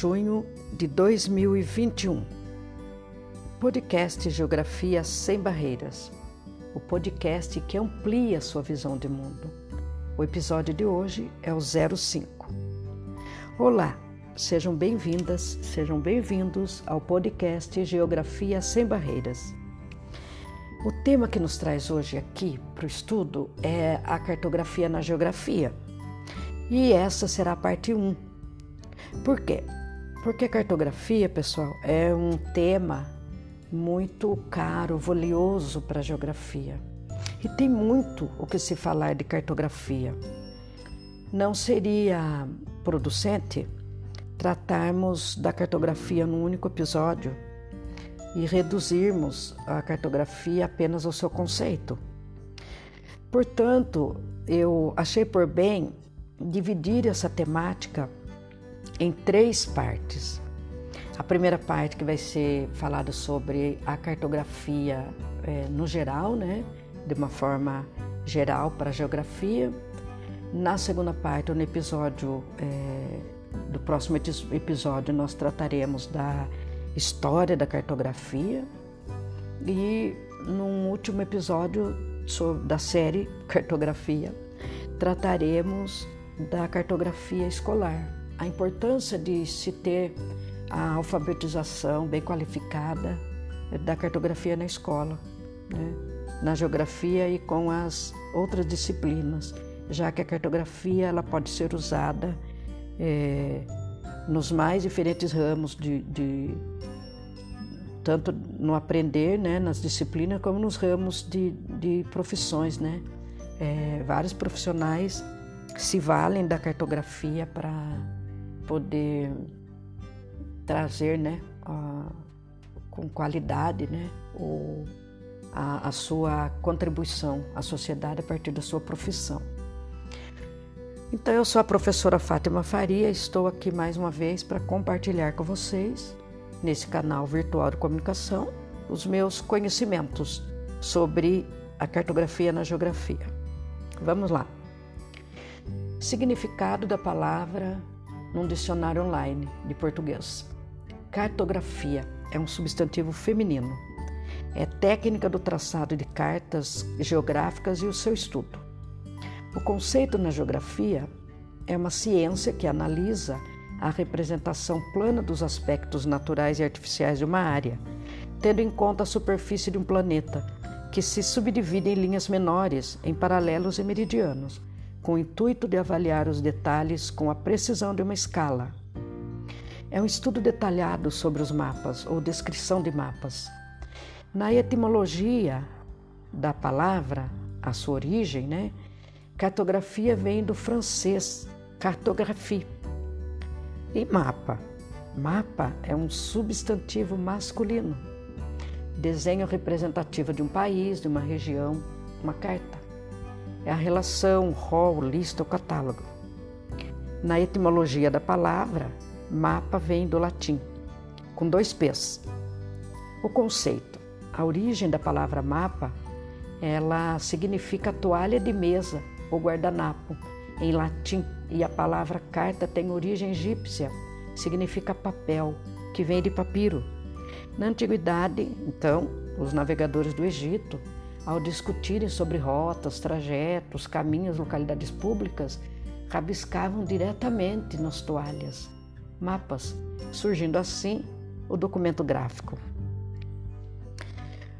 junho de 2021. Podcast Geografia Sem Barreiras o podcast que amplia sua visão de mundo. O episódio de hoje é o 05. Olá, sejam bem-vindas, sejam bem-vindos ao podcast Geografia Sem Barreiras. O tema que nos traz hoje aqui para o estudo é a cartografia na geografia. E essa será a parte 1. Por quê? Porque cartografia, pessoal, é um tema muito caro, valioso para a geografia. E tem muito o que se falar de cartografia. Não seria producente tratarmos da cartografia num único episódio e reduzirmos a cartografia apenas ao seu conceito. Portanto, eu achei por bem dividir essa temática em três partes. A primeira parte que vai ser falada sobre a cartografia é, no geral, né, de uma forma geral para a geografia. Na segunda parte, no episódio é, do próximo episódio, nós trataremos da história da cartografia e num último episódio da série Cartografia, trataremos da cartografia escolar, a importância de se ter a alfabetização bem qualificada da cartografia na escola, né? na geografia e com as outras disciplinas, já que a cartografia ela pode ser usada é, nos mais diferentes ramos de, de, tanto no aprender, né, nas disciplinas, como nos ramos de, de profissões, né? É, vários profissionais se valem da cartografia para poder trazer, né, a, com qualidade, né, o, a, a sua contribuição à sociedade a partir da sua profissão. Então, eu sou a professora Fátima Faria, estou aqui mais uma vez para compartilhar com vocês, nesse canal virtual de comunicação, os meus conhecimentos sobre a cartografia na geografia. Vamos lá. Significado da palavra num dicionário online de português. Cartografia é um substantivo feminino. É técnica do traçado de cartas geográficas e o seu estudo. O conceito na geografia é uma ciência que analisa a representação plana dos aspectos naturais e artificiais de uma área, tendo em conta a superfície de um planeta, que se subdivide em linhas menores, em paralelos e meridianos, com o intuito de avaliar os detalhes com a precisão de uma escala, é um estudo detalhado sobre os mapas ou descrição de mapas. Na etimologia da palavra, a sua origem, né? Cartografia vem do francês cartographie. E mapa. Mapa é um substantivo masculino. Desenho representativo de um país, de uma região, uma carta. É a relação, rol, lista ou catálogo. Na etimologia da palavra, Mapa vem do latim, com dois P's. O conceito, a origem da palavra mapa, ela significa toalha de mesa ou guardanapo em latim, e a palavra carta tem origem egípcia, significa papel, que vem de papiro. Na antiguidade, então, os navegadores do Egito, ao discutirem sobre rotas, trajetos, caminhos, localidades públicas, rabiscavam diretamente nas toalhas mapas, surgindo assim o documento gráfico.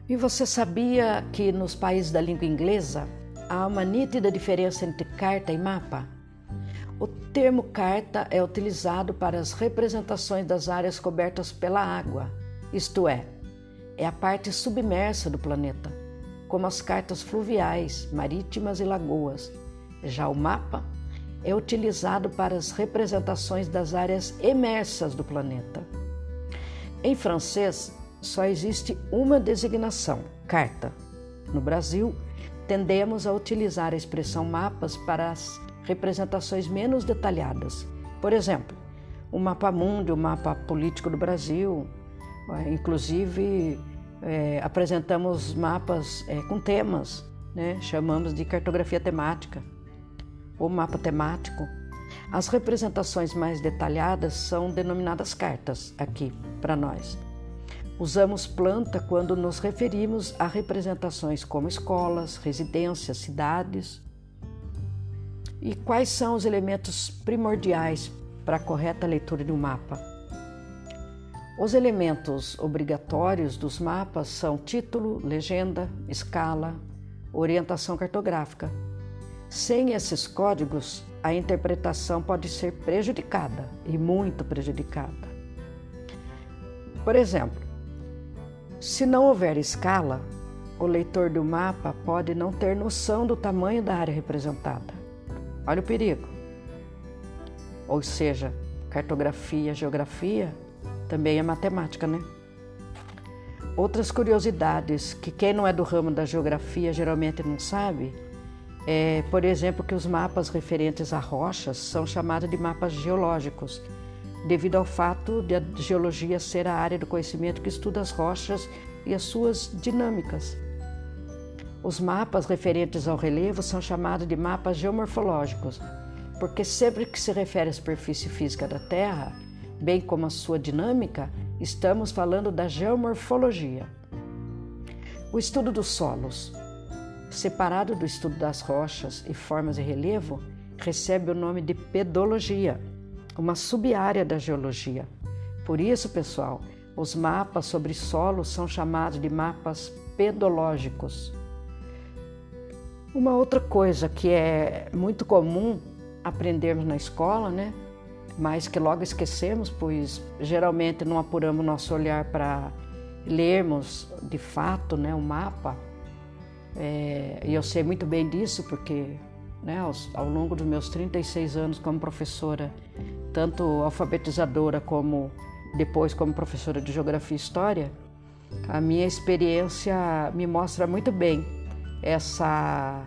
E você sabia que nos países da língua inglesa há uma nítida diferença entre carta e mapa? O termo carta é utilizado para as representações das áreas cobertas pela água, isto é, é a parte submersa do planeta, como as cartas fluviais, marítimas e lagoas. Já o mapa é utilizado para as representações das áreas emersas do planeta. Em francês, só existe uma designação, carta. No Brasil, tendemos a utilizar a expressão mapas para as representações menos detalhadas. Por exemplo, o mapa mundo, o mapa político do Brasil. É, inclusive, é, apresentamos mapas é, com temas, né? chamamos de cartografia temática ou mapa temático. As representações mais detalhadas são denominadas cartas aqui para nós. Usamos planta quando nos referimos a representações como escolas, residências, cidades. E quais são os elementos primordiais para a correta leitura de um mapa? Os elementos obrigatórios dos mapas são título, legenda, escala, orientação cartográfica. Sem esses códigos, a interpretação pode ser prejudicada e muito prejudicada. Por exemplo, se não houver escala, o leitor do mapa pode não ter noção do tamanho da área representada. Olha o perigo. Ou seja, cartografia, geografia também é matemática, né? Outras curiosidades que quem não é do ramo da geografia geralmente não sabe é, por exemplo, que os mapas referentes a rochas são chamados de mapas geológicos, devido ao fato de a geologia ser a área do conhecimento que estuda as rochas e as suas dinâmicas. Os mapas referentes ao relevo são chamados de mapas geomorfológicos, porque sempre que se refere à superfície física da Terra, bem como a sua dinâmica, estamos falando da geomorfologia. O estudo dos solos, separado do estudo das rochas e formas de relevo, recebe o nome de pedologia, uma sub-área da geologia. Por isso, pessoal, os mapas sobre solos são chamados de mapas pedológicos. Uma outra coisa que é muito comum aprendermos na escola, né? Mas que logo esquecemos, pois geralmente não apuramos nosso olhar para lermos de fato, né, o mapa. É, e eu sei muito bem disso porque né, ao, longo dos meus 36 anos como professora, tanto alfabetizadora como depois como professora de Geografia e História, a minha experiência me mostra muito bem essa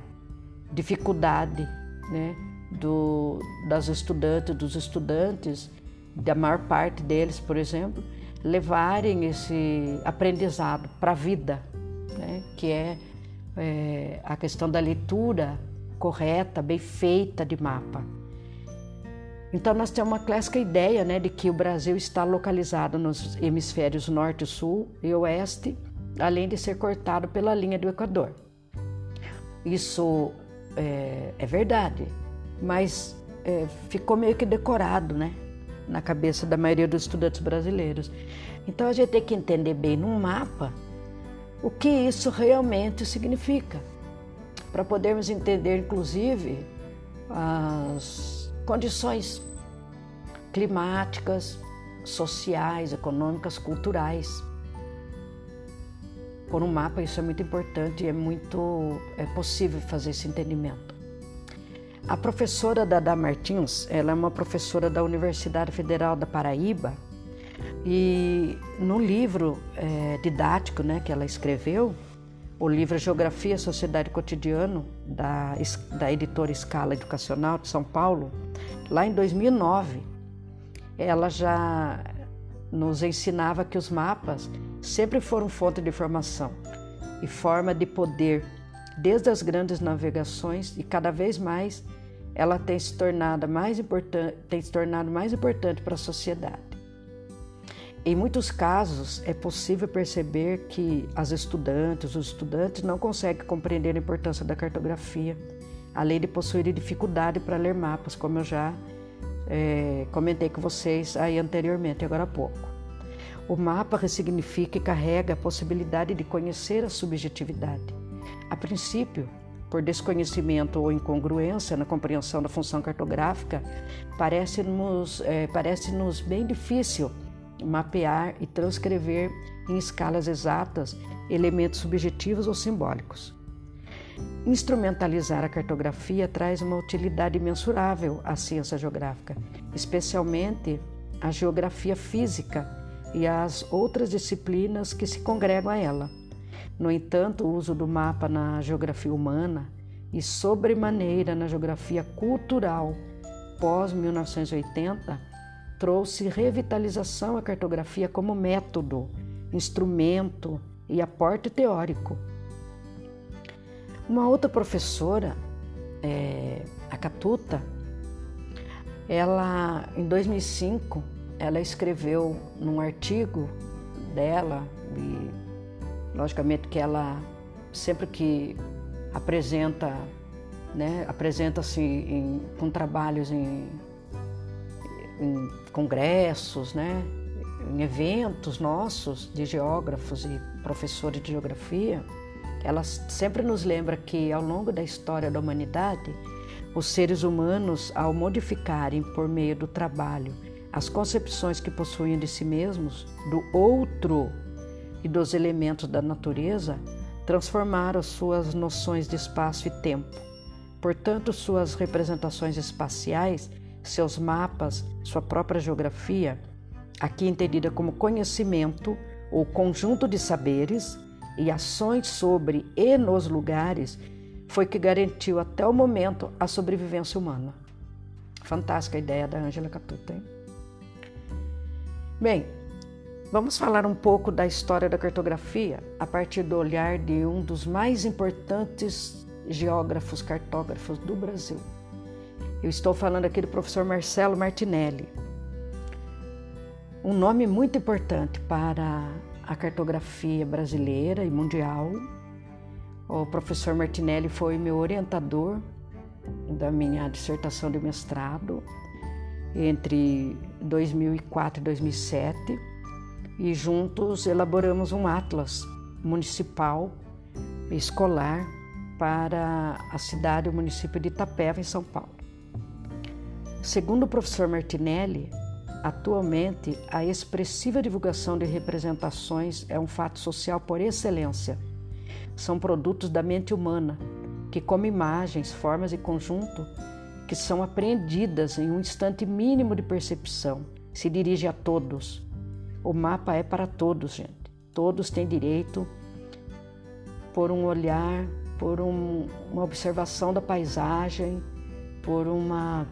dificuldade né, do, das estudantes, dos estudantes, da maior parte deles, por exemplo, levarem esse aprendizado para a vida, né, que é é, a questão da leitura correta, bem feita de mapa. Então nós temos uma clássica ideia né, de que o Brasil está localizado nos hemisférios norte, sul e oeste, além de ser cortado pela linha do Equador. Isso é, é verdade, mas é, ficou meio que decorado né, na cabeça da maioria dos estudantes brasileiros. Então a gente tem que entender bem num mapa o que isso realmente significa, para podermos entender, inclusive, as condições climáticas, sociais, econômicas, culturais. Por um mapa, isso é muito importante e é muito é possível fazer esse entendimento. A professora Dada Martins, ela é uma professora da Universidade Federal da Paraíba e no livro é, didático né, que ela escreveu, o livro Geografia, Sociedade e Cotidiano, da, da editora Escala Educacional de São Paulo, lá em 2009, ela já nos ensinava que os mapas sempre foram fonte de informação e forma de poder, desde as grandes navegações, e cada vez mais ela tem se tornado mais importante, tem se tornado mais importante para a sociedade. Em muitos casos, é possível perceber que as estudantes, os estudantes não conseguem compreender a importância da cartografia, além de possuir dificuldade para ler mapas, como eu já é, comentei com vocês aí anteriormente, agora há pouco. O mapa ressignifica e carrega a possibilidade de conhecer a subjetividade. A princípio, por desconhecimento ou incongruência na compreensão da função cartográfica, parece-nos é, parece bem difícil mapear e transcrever em escalas exatas elementos subjetivos ou simbólicos. Instrumentalizar a cartografia traz uma utilidade mensurável à ciência geográfica, especialmente a geografia física e as outras disciplinas que se congregam a ela. No entanto, o uso do mapa na geografia humana e, sobremaneira, na geografia cultural pós-1980 trouxe revitalização à cartografia como método, instrumento e aporte teórico. Uma outra professora, é, a Catuta, Ela, em 2005, ela escreveu num artigo dela, logicamente que ela sempre que apresenta, né, apresenta-se com trabalhos em, em congressos, né, em eventos nossos de geógrafos e professores de geografia, ela sempre nos lembra que ao longo da história da humanidade, os seres humanos, ao modificarem por meio do trabalho as concepções que possuíam de si mesmos, do outro e dos elementos da natureza, transformaram suas noções de espaço e tempo. Portanto, suas representações espaciais, seus mapas, sua própria geografia, aqui entendida como conhecimento ou conjunto de saberes e ações sobre e nos lugares, foi que garantiu até o momento a sobrevivência humana. Fantástica a ideia da Angela Catuta, hein? Bem, vamos falar um pouco da história da cartografia a partir do olhar de um dos mais importantes geógrafos cartógrafos do Brasil. Eu estou falando aqui do professor Marcelo Martinelli. Um nome muito importante para a cartografia brasileira e mundial. O professor Martinelli foi meu orientador da minha dissertação de mestrado entre 2004 e 2007 e juntos elaboramos um atlas municipal escolar para a cidade e o município de Itapeva, em São Paulo. Segundo o professor Martinelli, atualmente a expressiva divulgação de representações é um fato social por excelência. São produtos da mente humana que, como imagens, formas e conjunto, que são apreendidas em um instante mínimo de percepção. Se dirige a todos. O mapa é para todos, gente. Todos têm direito por um olhar, por um, uma observação da paisagem, por uma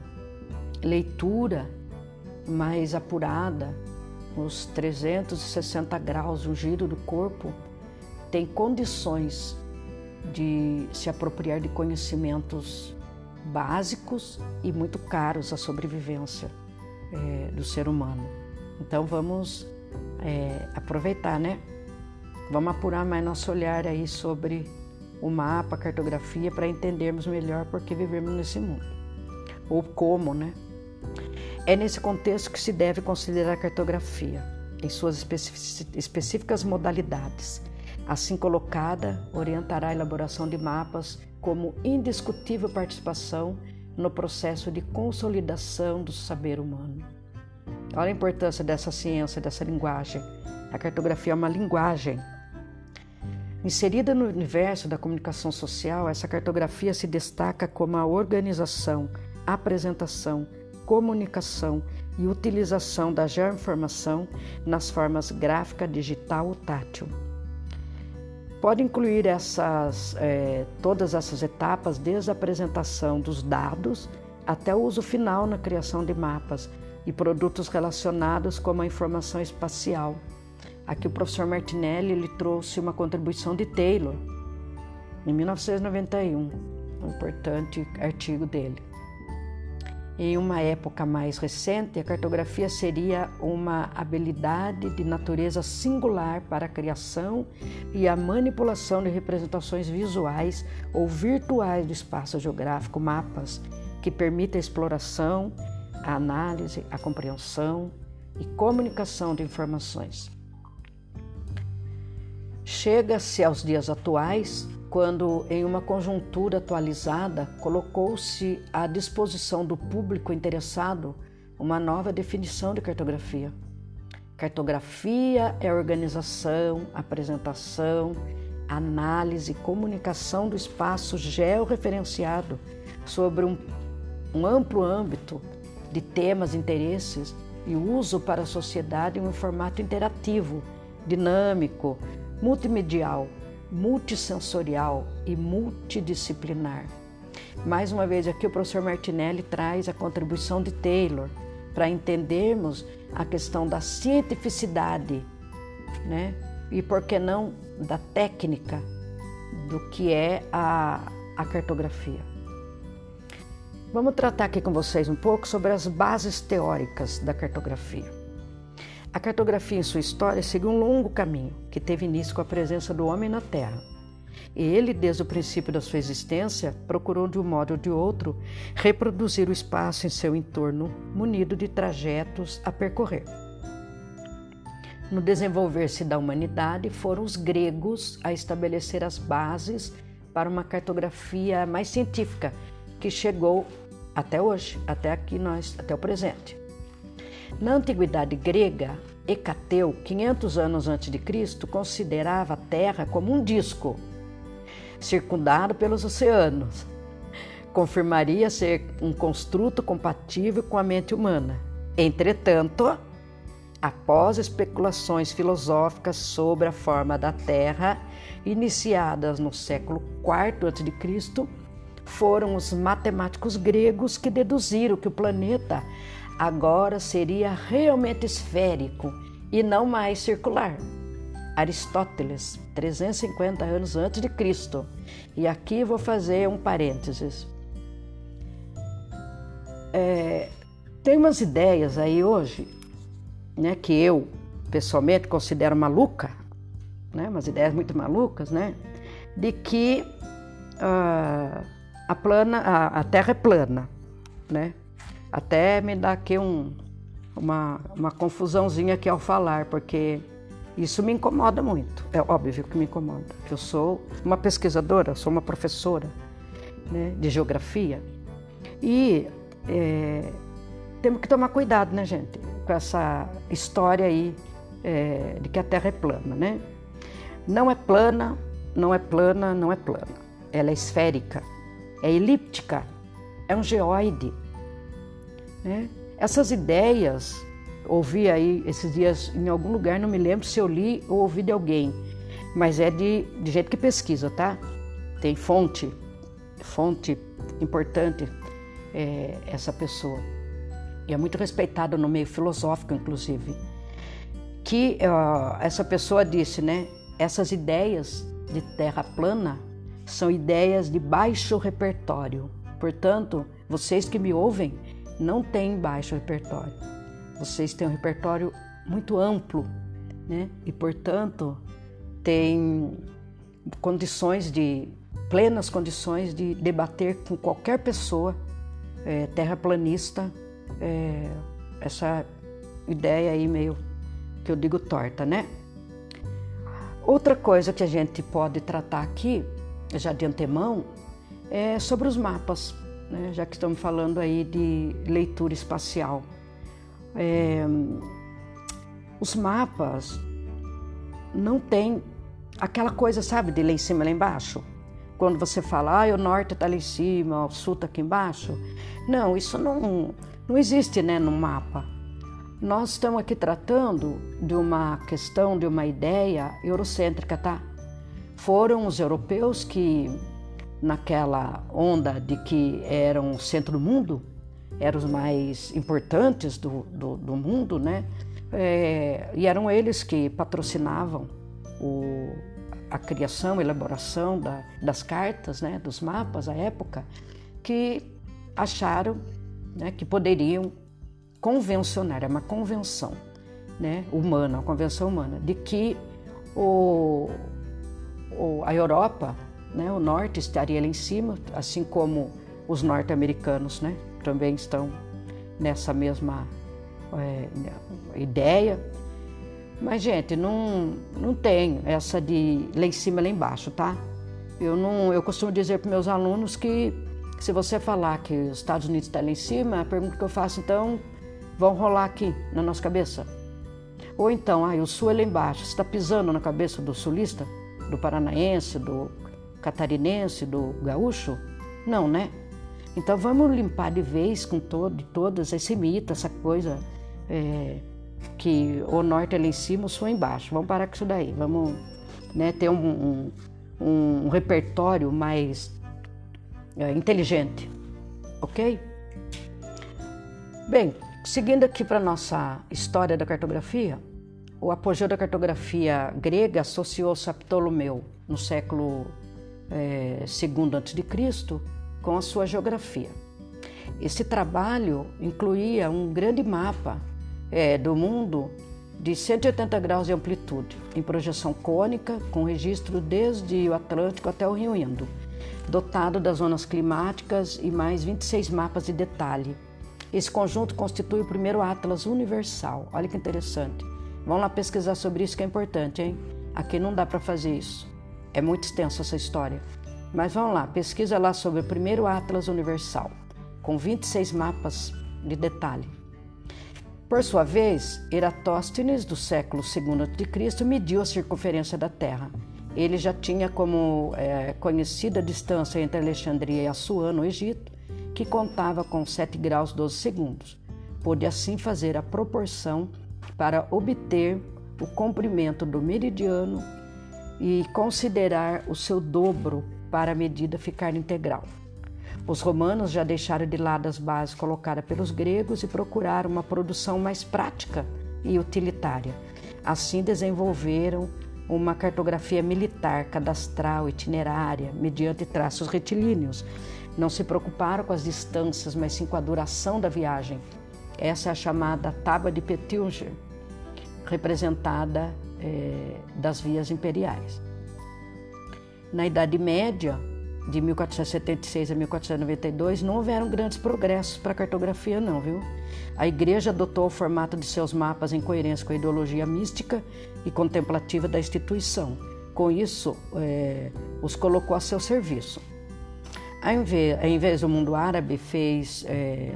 leitura mais apurada, nos 360 graus, o giro do corpo, tem condições de se apropriar de conhecimentos básicos e muito caros à sobrevivência é, do ser humano. Então vamos é, aproveitar, né? Vamos apurar mais nosso olhar aí sobre o mapa, a cartografia, para entendermos melhor por que vivemos nesse mundo. Ou como, né? É nesse contexto que se deve considerar a cartografia, em suas específicas modalidades. Assim colocada, orientará a elaboração de mapas como indiscutível participação no processo de consolidação do saber humano. Olha a importância dessa ciência, dessa linguagem. A cartografia é uma linguagem. Inserida no universo da comunicação social, essa cartografia se destaca como a organização, apresentação, comunicação e utilização da geoinformação nas formas gráfica, digital ou tátil Pode incluir essas, é, todas essas etapas, desde a apresentação dos dados até o uso final na criação de mapas e produtos relacionados como a informação espacial. Aqui o professor Martinelli ele trouxe uma contribuição de Taylor, em 1991, um importante artigo dele. Em uma época mais recente, a cartografia seria uma habilidade de natureza singular para a criação e a manipulação de representações visuais ou virtuais do espaço geográfico, mapas que permitem a exploração, a análise, a compreensão e comunicação de informações. Chega-se aos dias atuais quando, em uma conjuntura atualizada, colocou-se à disposição do público interessado uma nova definição de cartografia. Cartografia é organização, apresentação, análise e comunicação do espaço georreferenciado sobre um, um amplo âmbito de temas, interesses e uso para a sociedade em um formato interativo, dinâmico, multimedial multissensorial e multidisciplinar. Mais uma vez, aqui o professor Martinelli traz a contribuição de Taylor para entendermos a questão da cientificidade, né? E por que não da técnica do que é a, a cartografia. Vamos tratar aqui com vocês um pouco sobre as bases teóricas da cartografia. A cartografia, em sua história, seguiu um longo caminho que teve início com a presença do homem na Terra. E ele, desde o princípio da sua existência, procurou de um modo ou de outro reproduzir o espaço em seu entorno, munido de trajetos a percorrer. No desenvolver-se da humanidade, foram os gregos a estabelecer as bases para uma cartografia mais científica, que chegou até hoje, até aqui nós, até o presente. Na antiguidade grega, Hecateu, 500 anos antes de Cristo, considerava a Terra como um disco circundado pelos oceanos. Confirmaria ser um construto compatível com a mente humana. Entretanto, após especulações filosóficas sobre a forma da Terra, iniciadas no século IV a.C., foram os matemáticos gregos que deduziram que o planeta agora seria realmente esférico e não mais circular. Aristóteles, 350 anos antes de Cristo. E aqui vou fazer um parênteses. É, tem umas ideias aí hoje, né, que eu pessoalmente considero maluca, né, umas ideias muito malucas, né, de que uh, a, plana, a, a Terra é plana, né? Até me dá aqui um, uma, uma confusãozinha aqui ao falar, porque isso me incomoda muito. É óbvio que me incomoda. Eu sou uma pesquisadora, sou uma professora né, de geografia e é, temos que tomar cuidado, né, gente, com essa história aí é, de que a Terra é plana, né? Não é plana, não é plana, não é plana. Ela é esférica é elíptica, é um geoide. Né? Essas ideias, ouvi aí esses dias em algum lugar, não me lembro se eu li ou ouvi de alguém, mas é de, de gente que pesquisa, tá? Tem fonte, fonte importante é, essa pessoa. E é muito respeitada no meio filosófico, inclusive. Que uh, essa pessoa disse, né? Essas ideias de terra plana são ideias de baixo repertório. Portanto, vocês que me ouvem não têm baixo repertório. Vocês têm um repertório muito amplo, né? E portanto, têm condições de plenas condições de debater com qualquer pessoa é, terraplanista é, essa ideia aí meio que eu digo torta, né? Outra coisa que a gente pode tratar aqui já de antemão, é sobre os mapas, né? já que estamos falando aí de leitura espacial. É, os mapas não tem aquela coisa, sabe, de lá em cima e lá embaixo. Quando você fala, ah, o norte está lá em cima, o sul está aqui embaixo. Não, isso não, não existe né, no mapa. Nós estamos aqui tratando de uma questão, de uma ideia eurocêntrica, tá? Foram os europeus que, naquela onda de que eram o centro do mundo, eram os mais importantes do, do, do mundo, né? É, e eram eles que patrocinavam o, a criação, a elaboração da, das cartas, né, dos mapas à época, que acharam né, que poderiam convencionar, é uma convenção né, humana, uma convenção humana, de que o, a Europa, né, o norte estaria lá em cima, assim como os norte-americanos né, também estão nessa mesma é, ideia. Mas, gente, não, não tem essa de lá em cima, lá embaixo, tá? Eu, não, eu costumo dizer para meus alunos que se você falar que os Estados Unidos está lá em cima, a pergunta que eu faço, então, vão rolar aqui na nossa cabeça? Ou então, ah, o sul é lá embaixo, você está pisando na cabeça do sulista? Do paranaense, do catarinense, do gaúcho? Não, né? Então vamos limpar de vez com todo, de todas esse mito, essa coisa é, que o norte é lá em cima, o sul é embaixo. Vamos parar com isso daí. Vamos né, ter um, um, um repertório mais é, inteligente, ok? Bem, seguindo aqui para nossa história da cartografia, o apogeu da cartografia grega associou-se a Ptolomeu no século é, II a.C. com a sua geografia. Esse trabalho incluía um grande mapa é, do mundo de 180 graus de amplitude, em projeção cônica, com registro desde o Atlântico até o Rio Indo, dotado das zonas climáticas e mais 26 mapas de detalhe. Esse conjunto constitui o primeiro Atlas universal. Olha que interessante. Vamos lá pesquisar sobre isso que é importante, hein? Aqui não dá para fazer isso. É muito extensa essa história. Mas vamos lá, pesquisa lá sobre o primeiro Atlas universal, com 26 mapas de detalhe. Por sua vez, Eratóstenes, do século II a.C., mediu a circunferência da Terra. Ele já tinha como é, conhecida a distância entre Alexandria e Assuã, no Egito, que contava com 7 graus 12 segundos. Pôde assim fazer a proporção para obter o comprimento do meridiano e considerar o seu dobro para a medida ficar integral. Os romanos já deixaram de lado as bases colocadas pelos gregos e procuraram uma produção mais prática e utilitária. Assim desenvolveram uma cartografia militar, cadastral, itinerária, mediante traços retilíneos. Não se preocuparam com as distâncias, mas sim com a duração da viagem. Essa é a chamada Tábua de Pettinger, representada é, das vias imperiais. Na Idade Média, de 1476 a 1492, não houveram grandes progressos para a cartografia, não, viu? A igreja adotou o formato de seus mapas em coerência com a ideologia mística e contemplativa da instituição. Com isso, é, os colocou a seu serviço. Ao invés, ao invés do mundo árabe fez é,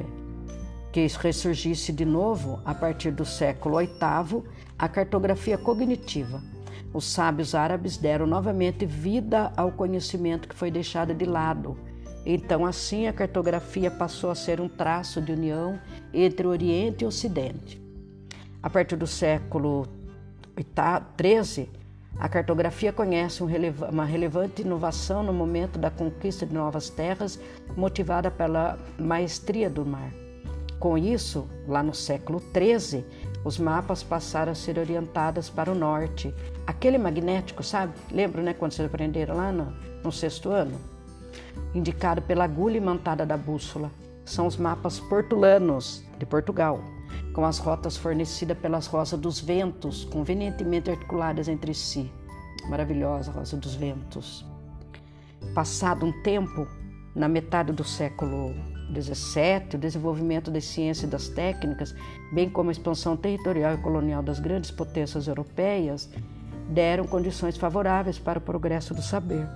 que ressurgisse de novo, a partir do século VIII, a cartografia cognitiva, os sábios árabes deram novamente vida ao conhecimento que foi deixado de lado. Então, assim, a cartografia passou a ser um traço de união entre Oriente e Ocidente. A partir do século XIII, a cartografia conhece uma relevante inovação no momento da conquista de novas terras, motivada pela maestria do mar. Com isso, lá no século XIII, os mapas passaram a ser orientados para o norte. Aquele magnético, sabe? Lembra, né, quando vocês aprenderam lá no, no sexto ano? Indicado pela agulha imantada da bússola. São os mapas portulanos de Portugal, com as rotas fornecidas pelas Rosas dos Ventos, convenientemente articuladas entre si. Maravilhosa Rosa dos Ventos. Passado um tempo, na metade do século 17, o desenvolvimento das ciências e das técnicas, bem como a expansão territorial e colonial das grandes potências europeias, deram condições favoráveis para o progresso do saber.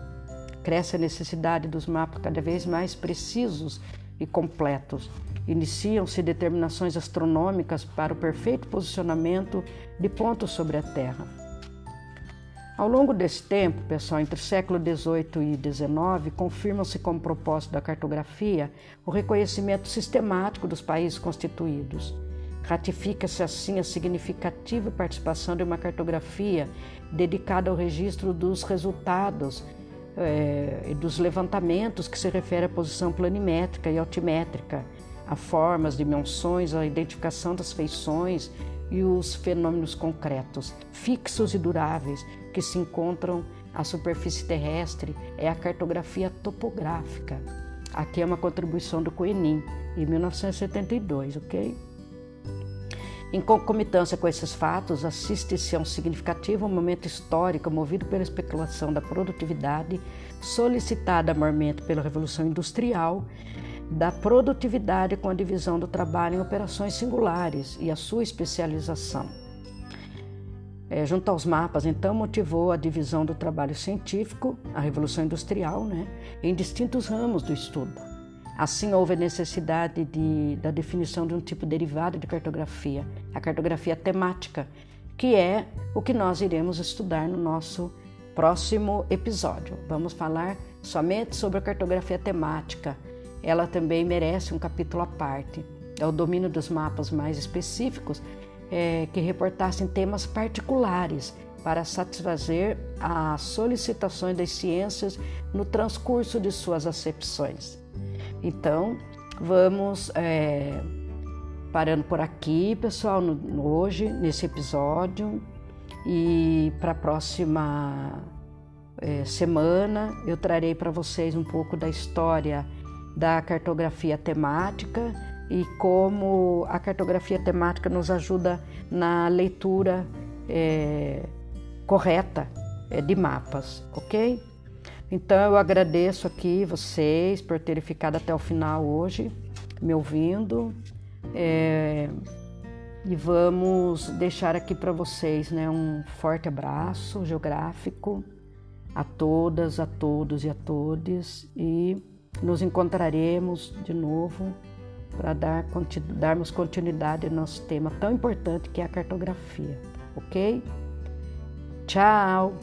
Cresce a necessidade dos mapas cada vez mais precisos e completos. Iniciam-se determinações astronômicas para o perfeito posicionamento de pontos sobre a Terra. Ao longo desse tempo, pessoal, entre o século XVIII e XIX, confirma-se como propósito da cartografia o reconhecimento sistemático dos países constituídos. Ratifica-se assim a significativa participação de uma cartografia dedicada ao registro dos resultados e dos levantamentos que se refere à posição planimétrica e altimétrica, a formas, dimensões, a identificação das feições e os fenômenos concretos, fixos e duráveis, que se encontram à superfície terrestre é a cartografia topográfica. Aqui é uma contribuição do Coenim, em 1972, ok? Em concomitância com esses fatos, assiste-se a um significativo momento histórico movido pela especulação da produtividade, solicitada maiormente pela Revolução Industrial, da produtividade com a divisão do trabalho em operações singulares e a sua especialização é, junto aos mapas, então motivou a divisão do trabalho científico, a Revolução Industrial, né, em distintos ramos do estudo. Assim, houve a necessidade de, da definição de um tipo derivado de cartografia, a cartografia temática, que é o que nós iremos estudar no nosso próximo episódio. Vamos falar somente sobre a cartografia temática. Ela também merece um capítulo à parte. É o domínio dos mapas mais específicos é, que reportassem temas particulares para satisfazer as solicitações das ciências no transcurso de suas acepções. Então, vamos é, parando por aqui, pessoal, no, hoje, nesse episódio, e para a próxima é, semana eu trarei para vocês um pouco da história da cartografia temática e como a cartografia temática nos ajuda na leitura é, correta é, de mapas, ok? Então eu agradeço aqui vocês por terem ficado até o final hoje, me ouvindo. É, e vamos deixar aqui para vocês né, um forte abraço geográfico a todas, a todos e a todes e nos encontraremos de novo para dar, darmos continuidade ao nosso tema tão importante que é a cartografia, ok? Tchau!